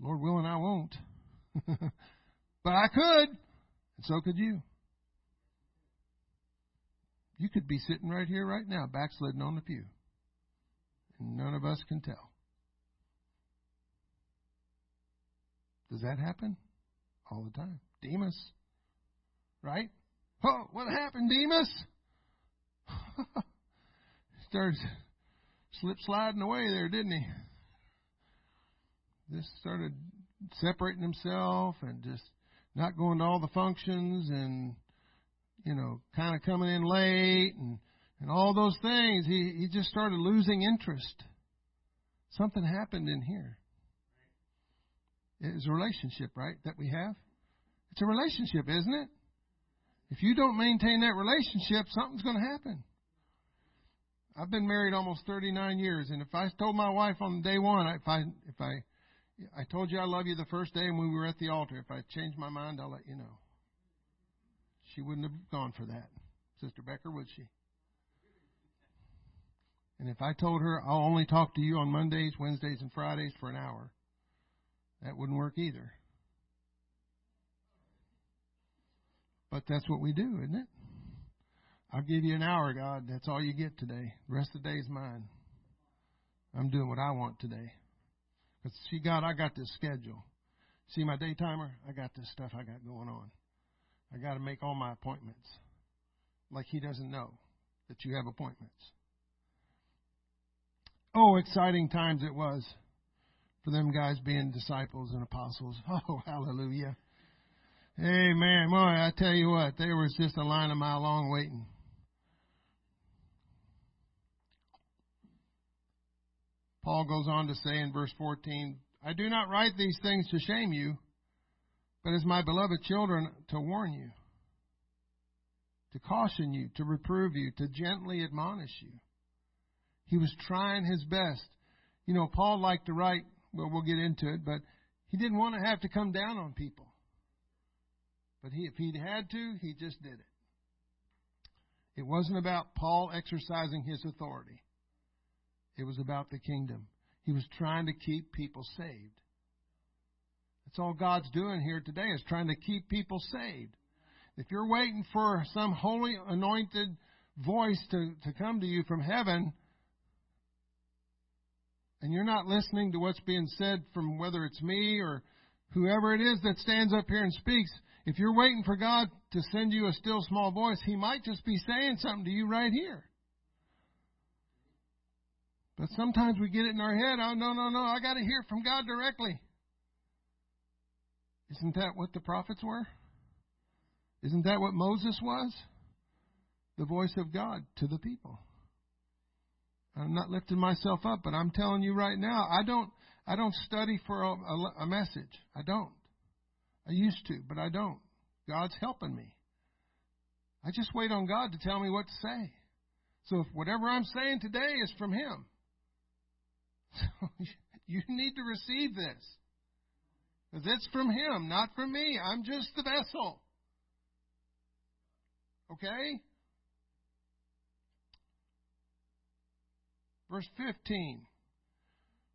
Lord willing, I won't. but I could, and so could you. You could be sitting right here, right now, backsliding on the pew. And none of us can tell. Does that happen? All the time. Demas. Right? Oh, what happened, Demas? Started slip sliding away there, didn't he? Just started separating himself and just not going to all the functions and you know kind of coming in late and and all those things. He he just started losing interest. Something happened in here. It's a relationship right that we have? It's a relationship isn't it if you don't maintain that relationship something's going to happen I've been married almost 39 years, and if I told my wife on day one, if I if I I told you I love you the first day when we were at the altar. If I change my mind, I'll let you know. She wouldn't have gone for that, Sister Becker, would she? And if I told her I'll only talk to you on Mondays, Wednesdays, and Fridays for an hour, that wouldn't work either. But that's what we do, isn't it? I'll give you an hour, God. That's all you get today. The rest of the day is mine. I'm doing what I want today. But see, God, I got this schedule. See my day timer? I got this stuff I got going on. I got to make all my appointments. Like He doesn't know that you have appointments. Oh, exciting times it was for them guys being disciples and apostles. Oh, hallelujah. Amen. Boy, I tell you what, there was just a line a mile long waiting. Paul goes on to say in verse 14, I do not write these things to shame you, but as my beloved children to warn you, to caution you, to reprove you, to gently admonish you. He was trying his best. You know, Paul liked to write, well, we'll get into it, but he didn't want to have to come down on people. But he, if he had to, he just did it. It wasn't about Paul exercising his authority. It was about the kingdom. He was trying to keep people saved. That's all God's doing here today is trying to keep people saved. If you're waiting for some holy anointed voice to, to come to you from heaven, and you're not listening to what's being said from whether it's me or whoever it is that stands up here and speaks, if you're waiting for God to send you a still small voice, He might just be saying something to you right here. But sometimes we get it in our head, oh, no, no, no, I got to hear from God directly. Isn't that what the prophets were? Isn't that what Moses was? The voice of God to the people. I'm not lifting myself up, but I'm telling you right now, I don't, I don't study for a, a, a message. I don't. I used to, but I don't. God's helping me. I just wait on God to tell me what to say. So if whatever I'm saying today is from Him, so you need to receive this. Because it's from Him, not from me. I'm just the vessel. Okay? Verse 15.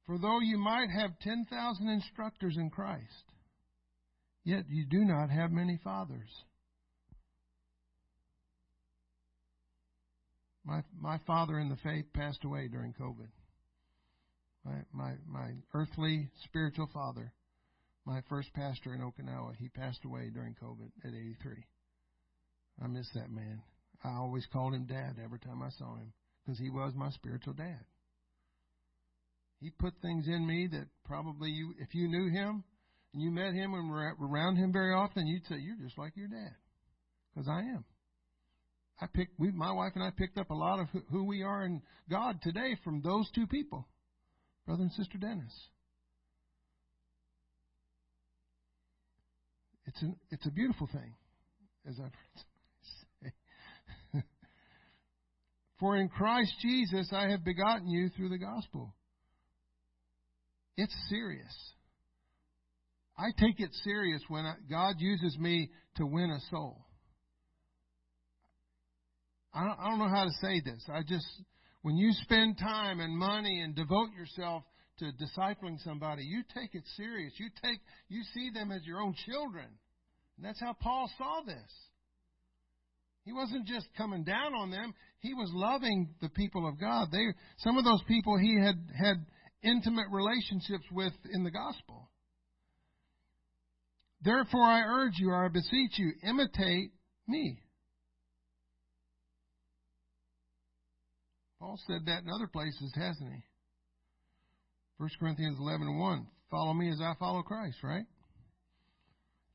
For though you might have 10,000 instructors in Christ, yet you do not have many fathers. My, my father in the faith passed away during COVID. My, my, my earthly spiritual father, my first pastor in Okinawa, he passed away during COVID at 83. I miss that man. I always called him dad every time I saw him because he was my spiritual dad. He put things in me that probably you, if you knew him and you met him and were around him very often, you'd say, You're just like your dad. Because I am. I picked, we, my wife and I picked up a lot of who we are in God today from those two people, brother and sister Dennis. It's an, it's a beautiful thing, as I've say. For in Christ Jesus I have begotten you through the gospel. It's serious. I take it serious when I, God uses me to win a soul. I don't, I don't know how to say this. I just, when you spend time and money and devote yourself to discipling somebody, you take it serious. You take, you see them as your own children. And that's how Paul saw this. He wasn't just coming down on them. He was loving the people of God. They, some of those people he had, had intimate relationships with in the gospel. Therefore I urge you, or I beseech you, imitate me. Paul said that in other places, hasn't he? 1 Corinthians 11 and 1. Follow me as I follow Christ, right?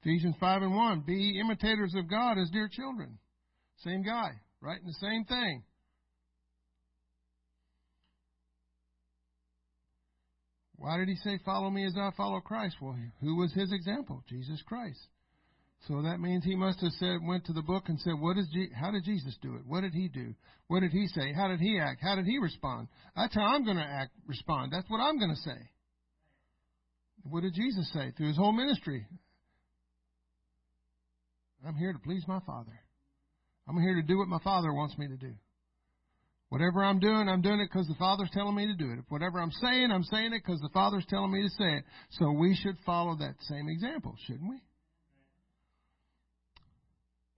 Ephesians 5 and 1. Be imitators of God as dear children. Same guy, writing the same thing. Why did he say, Follow me as I follow Christ? Well, who was his example? Jesus Christ. So that means he must have said, went to the book and said, "What is? Je- how did Jesus do it? What did he do? What did he say? How did he act? How did he respond? That's how I'm going to act, respond. That's what I'm going to say. What did Jesus say through his whole ministry? I'm here to please my Father. I'm here to do what my Father wants me to do. Whatever I'm doing, I'm doing it because the Father's telling me to do it. If whatever I'm saying, I'm saying it because the Father's telling me to say it. So we should follow that same example, shouldn't we?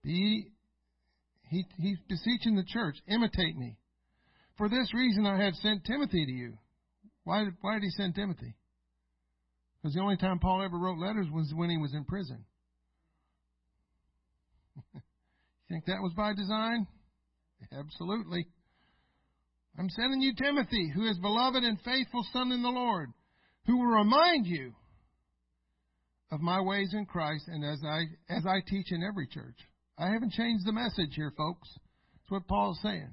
Be, he, he's beseeching the church, imitate me. For this reason I have sent Timothy to you. Why, why did he send Timothy? Because the only time Paul ever wrote letters was when he was in prison. you think that was by design? Absolutely. I'm sending you Timothy, who is beloved and faithful son in the Lord, who will remind you of my ways in Christ and as I as I teach in every church. I haven't changed the message here, folks. That's what Paul's saying.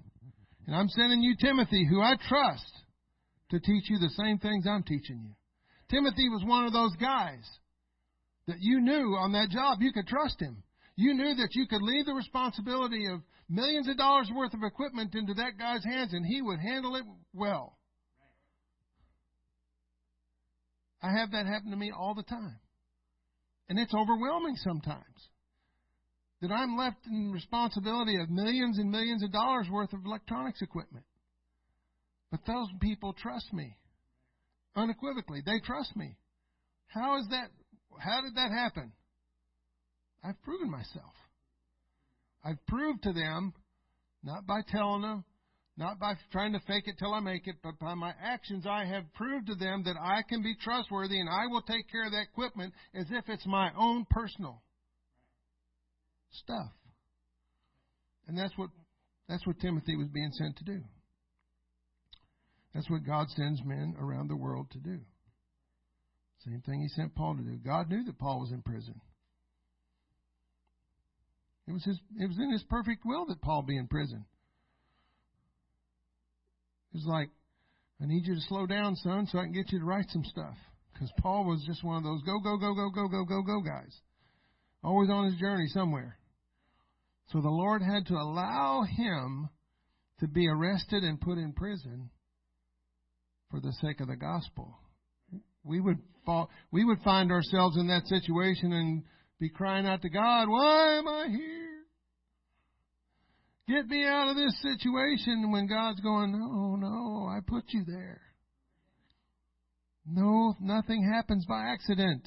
And I'm sending you Timothy, who I trust, to teach you the same things I'm teaching you. Timothy was one of those guys that you knew on that job you could trust him. You knew that you could leave the responsibility of millions of dollars worth of equipment into that guy's hands and he would handle it well. I have that happen to me all the time. And it's overwhelming sometimes. That I'm left in responsibility of millions and millions of dollars worth of electronics equipment. But those people trust me. Unequivocally, they trust me. How is that how did that happen? I've proven myself. I've proved to them, not by telling them, not by trying to fake it till I make it, but by my actions, I have proved to them that I can be trustworthy and I will take care of that equipment as if it's my own personal stuff. And that's what that's what Timothy was being sent to do. That's what God sends men around the world to do. Same thing he sent Paul to do. God knew that Paul was in prison. It was his it was in his perfect will that Paul be in prison. It was like I need you to slow down, son, so I can get you to write some stuff. Because Paul was just one of those go, go, go, go, go, go, go, go guys. Always on his journey somewhere. So the Lord had to allow him to be arrested and put in prison for the sake of the gospel. We would fall, we would find ourselves in that situation and be crying out to God, why am I here? Get me out of this situation when God's going, no, no, I put you there. No, nothing happens by accident.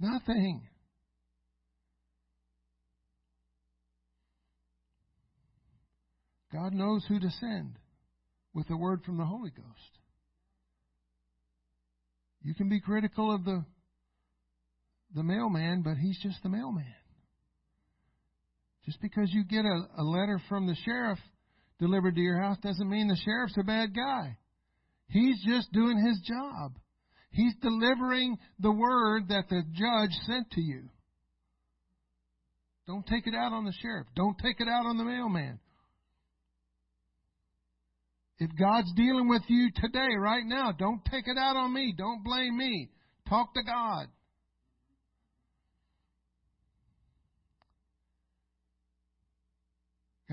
Nothing. God knows who to send with a word from the Holy Ghost. You can be critical of the the mailman, but he's just the mailman. Just because you get a, a letter from the sheriff delivered to your house doesn't mean the sheriff's a bad guy. He's just doing his job. He's delivering the word that the judge sent to you. Don't take it out on the sheriff. Don't take it out on the mailman. If God's dealing with you today, right now, don't take it out on me. Don't blame me. Talk to God.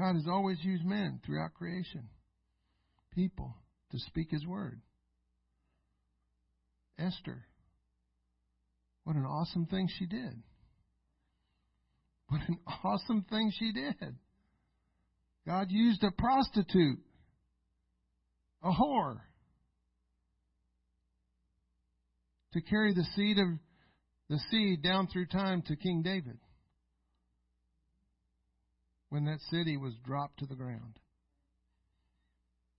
God has always used men throughout creation, people, to speak His word. Esther, what an awesome thing she did. What an awesome thing she did. God used a prostitute, a whore, to carry the seed of the seed down through time to King David when that city was dropped to the ground.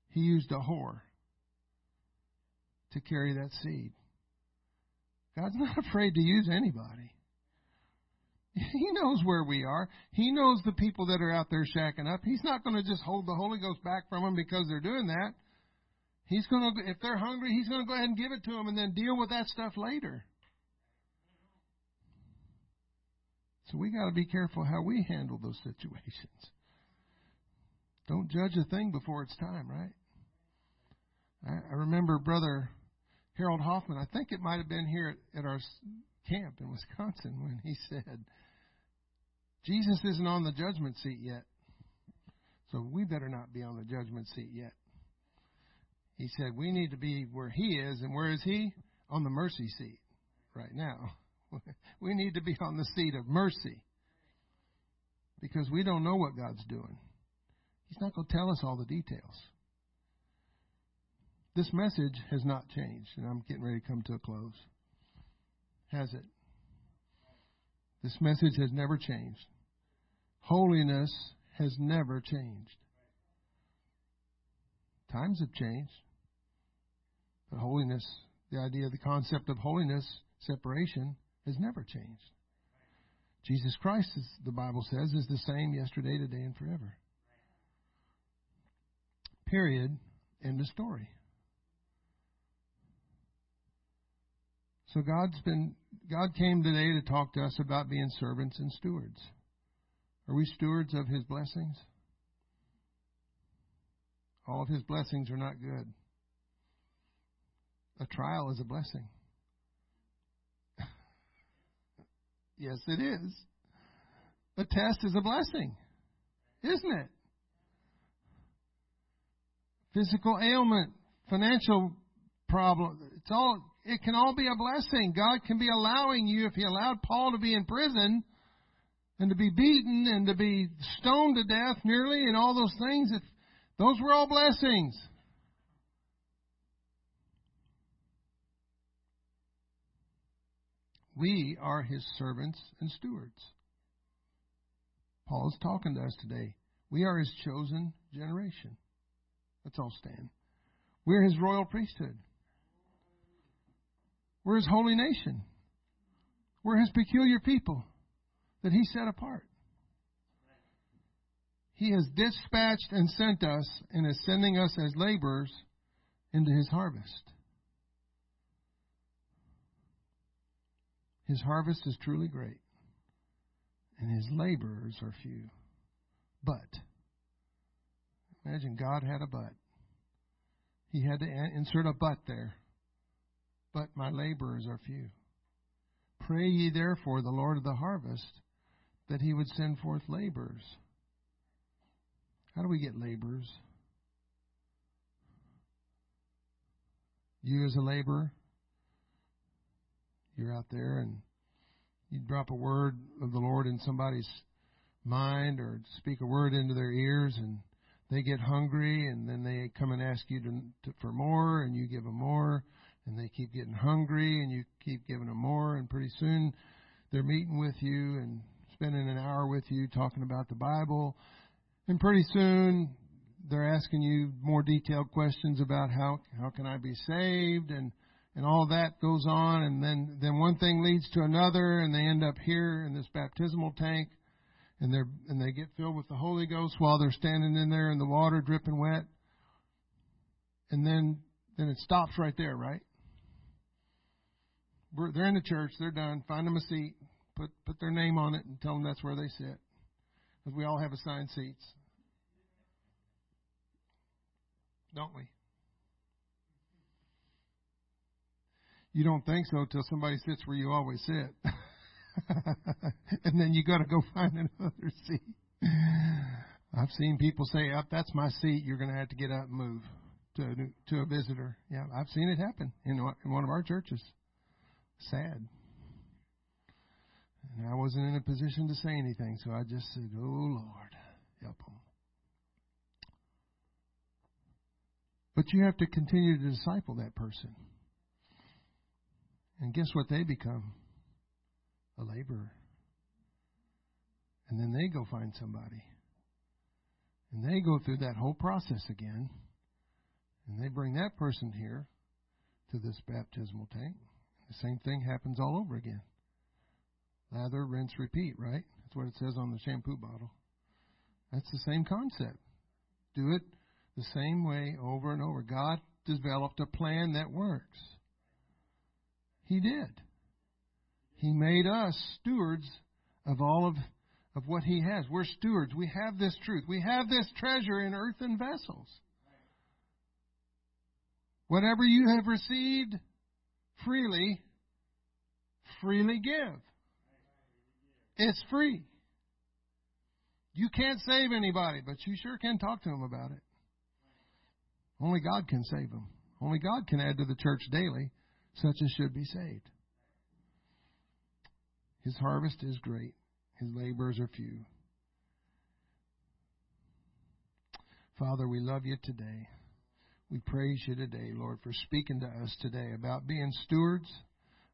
He used a whore to carry that seed. God's not afraid to use anybody. He knows where we are. He knows the people that are out there shacking up. He's not going to just hold the Holy Ghost back from them because they're doing that. He's going to, if they're hungry, he's going to go ahead and give it to them and then deal with that stuff later. So we got to be careful how we handle those situations. Don't judge a thing before it's time, right? I, I remember Brother Harold Hoffman, I think it might have been here at, at our camp in Wisconsin when he said, Jesus isn't on the judgment seat yet. So we better not be on the judgment seat yet. He said, we need to be where he is. And where is he? On the mercy seat right now. we need to be on the seat of mercy because we don't know what God's doing. He's not going to tell us all the details. This message has not changed, and I'm getting ready to come to a close. Has it? This message has never changed. Holiness has never changed. Times have changed. But holiness, the idea, the concept of holiness, separation, has never changed. Jesus Christ, as the Bible says, is the same yesterday, today, and forever. Period. End of story. So God's been God came today to talk to us about being servants and stewards. Are we stewards of his blessings? All of his blessings are not good. A trial is a blessing. Yes, it is. A test is a blessing, isn't it? Physical ailment, financial problem, it's all, it can all be a blessing. God can be allowing you, if He allowed Paul to be in prison and to be beaten and to be stoned to death nearly and all those things, if those were all blessings. We are his servants and stewards. Paul is talking to us today. We are his chosen generation. Let's all stand. We're his royal priesthood. We're his holy nation. We're his peculiar people that he set apart. He has dispatched and sent us and is sending us as laborers into his harvest. His harvest is truly great, and his laborers are few. But, imagine God had a but. He had to insert a but there. But my laborers are few. Pray ye therefore the Lord of the harvest that he would send forth laborers. How do we get laborers? You as a laborer, you're out there and you drop a word of the Lord in somebody's mind or speak a word into their ears and they get hungry and then they come and ask you to, to, for more and you give them more and they keep getting hungry and you keep giving them more and pretty soon they're meeting with you and spending an hour with you talking about the Bible. And pretty soon they're asking you more detailed questions about how how can I be saved? And and all that goes on and then then one thing leads to another and they end up here in this baptismal tank and they're and they get filled with the Holy Ghost while they're standing in there in the water dripping wet. And then then it stops right there right? We're, they're in the church they're done find them a seat put put their name on it and tell them that's where they sit because we all have assigned seats. Don't we You don't think so till somebody sits where you always sit. and then you got to go find another seat. I've seen people say, "Up, that's my seat. You're going to have to get up and move to a, to a visitor." Yeah, I've seen it happen in in one of our churches. Sad. And I wasn't in a position to say anything, so I just said, "Oh Lord, help them." But you have to continue to disciple that person. And guess what they become? A laborer. And then they go find somebody. And they go through that whole process again. And they bring that person here to this baptismal tank. The same thing happens all over again. Lather, rinse, repeat, right? That's what it says on the shampoo bottle. That's the same concept. Do it the same way over and over. God developed a plan that works. He did. He made us stewards of all of, of what He has. We're stewards. We have this truth. We have this treasure in earthen vessels. Whatever you have received freely, freely give. It's free. You can't save anybody, but you sure can talk to them about it. Only God can save them. Only God can add to the church daily such as should be saved. His harvest is great, his labors are few. Father, we love you today. We praise you today, Lord, for speaking to us today about being stewards,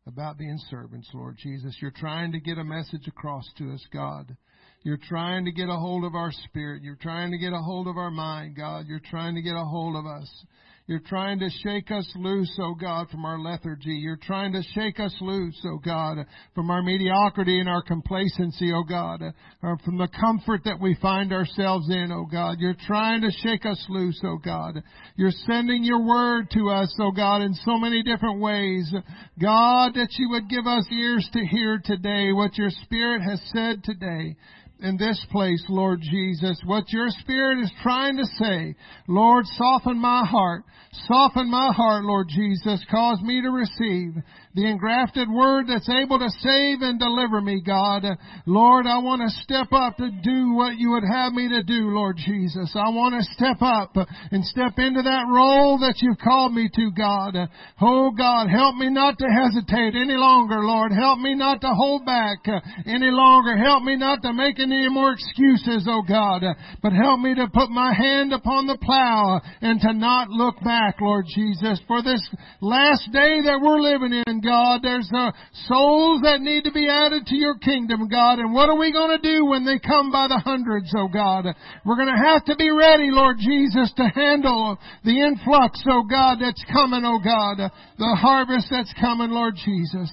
about being servants, Lord Jesus. You're trying to get a message across to us, God. You're trying to get a hold of our spirit. You're trying to get a hold of our mind, God. You're trying to get a hold of us. You're trying to shake us loose, oh God, from our lethargy. You're trying to shake us loose, oh God, from our mediocrity and our complacency, oh God, or from the comfort that we find ourselves in, oh God. You're trying to shake us loose, oh God. You're sending your word to us, oh God, in so many different ways. God, that you would give us ears to hear today what your Spirit has said today in this place, Lord Jesus, what your Spirit is trying to say. Lord, soften my heart. Soften my heart, Lord Jesus. Cause me to receive the engrafted word that's able to save and deliver me, God. Lord, I want to step up to do what you would have me to do, Lord Jesus. I want to step up and step into that role that you've called me to, God. Oh God, help me not to hesitate any longer, Lord. Help me not to hold back any longer. Help me not to make any more excuses, oh God. But help me to put my hand upon the plow and to not look back, Lord Jesus. For this last day that we're living in, God. There's uh, souls that need to be added to your kingdom, God. And what are we going to do when they come by the hundreds, oh God? We're going to have to be ready, Lord Jesus, to handle the influx, oh God, that's coming, oh God. The harvest that's coming, Lord Jesus.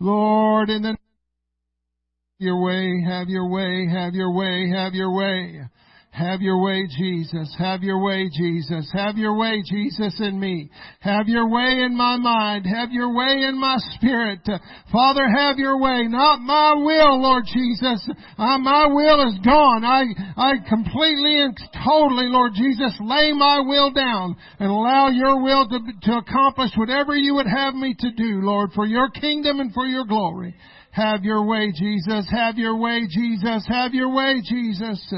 Lord, in the your way, have your way, have your way, have your way. Have your way, Jesus. Have your way, Jesus. Have your way, Jesus, in me. Have your way in my mind. Have your way in my spirit. Father, have your way. Not my will, Lord Jesus. My will is gone. I, I completely and totally, Lord Jesus, lay my will down and allow your will to, to accomplish whatever you would have me to do, Lord, for your kingdom and for your glory. Have your way, Jesus. Have your way, Jesus. Have your way, Jesus.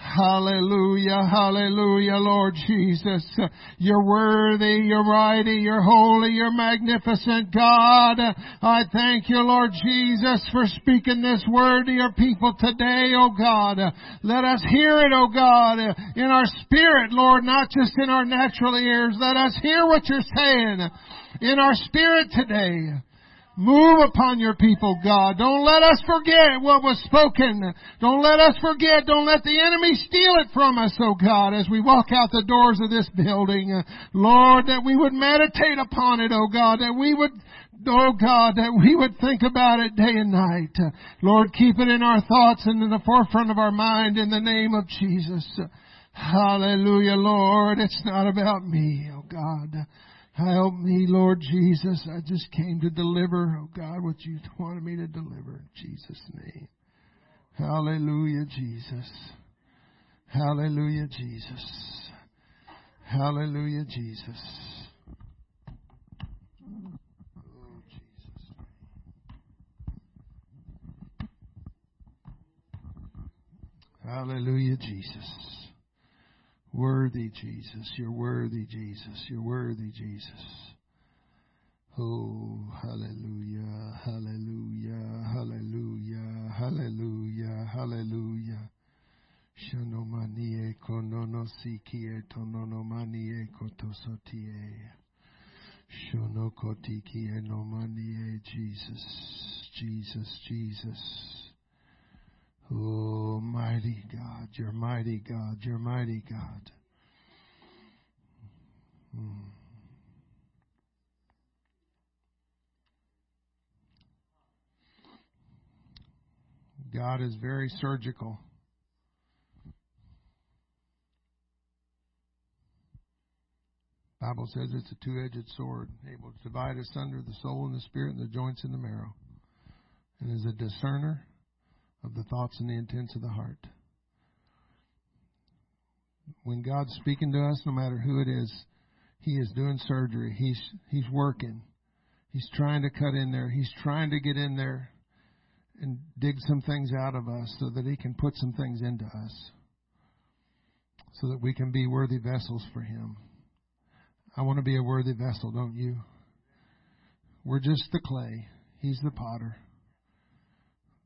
Hallelujah, hallelujah, Lord Jesus. You're worthy, you're mighty, you're holy, you're magnificent, God. I thank you, Lord Jesus, for speaking this word to your people today, oh God. Let us hear it, oh God, in our spirit, Lord, not just in our natural ears. Let us hear what you're saying in our spirit today. Move upon your people, God. Don't let us forget what was spoken. Don't let us forget. Don't let the enemy steal it from us, oh God, as we walk out the doors of this building. Lord, that we would meditate upon it, oh God, that we would Oh God, that we would think about it day and night. Lord, keep it in our thoughts and in the forefront of our mind in the name of Jesus. Hallelujah, Lord. It's not about me, oh God. Help me, Lord Jesus. I just came to deliver, oh God, what you wanted me to deliver in Jesus' name. Hallelujah, Jesus. Hallelujah, Jesus. Hallelujah, Jesus. Jesus. Hallelujah, Jesus. Worthy Jesus, you're worthy Jesus, you're worthy Jesus. Oh, hallelujah, hallelujah, hallelujah, hallelujah, hallelujah. Shanomanie konono sikie tonono manie kotosotie. No manie Jesus, Jesus, Jesus. Oh, mighty God, you're mighty God, you're mighty God. Hmm. God is very surgical. Bible says it's a two-edged sword, able to divide asunder the soul and the spirit and the joints and the marrow, and is a discerner of the thoughts and the intents of the heart. When God's speaking to us, no matter who it is, He is doing surgery. He's He's working. He's trying to cut in there. He's trying to get in there and dig some things out of us so that He can put some things into us so that we can be worthy vessels for Him. I want to be a worthy vessel, don't you? We're just the clay. He's the potter.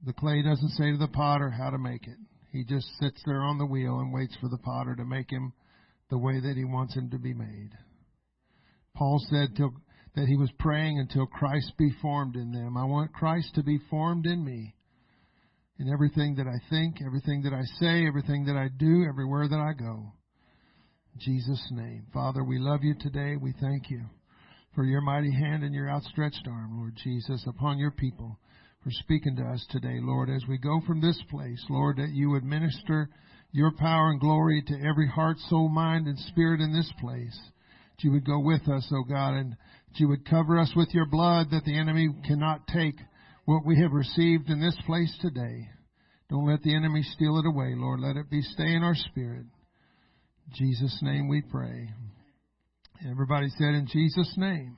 The clay doesn't say to the potter how to make it. He just sits there on the wheel and waits for the potter to make him the way that he wants him to be made. Paul said till, that he was praying until Christ be formed in them. I want Christ to be formed in me. In everything that I think, everything that I say, everything that I do, everywhere that I go. In Jesus' name. Father, we love you today. We thank you for your mighty hand and your outstretched arm, Lord Jesus, upon your people for speaking to us today, Lord, as we go from this place, Lord, that you would minister your power and glory to every heart, soul, mind, and spirit in this place. That you would go with us, O oh God, and that you would cover us with your blood, that the enemy cannot take what we have received in this place today. Don't let the enemy steal it away, Lord. Let it be stay in our spirit. In Jesus' name we pray. Everybody said in Jesus' name.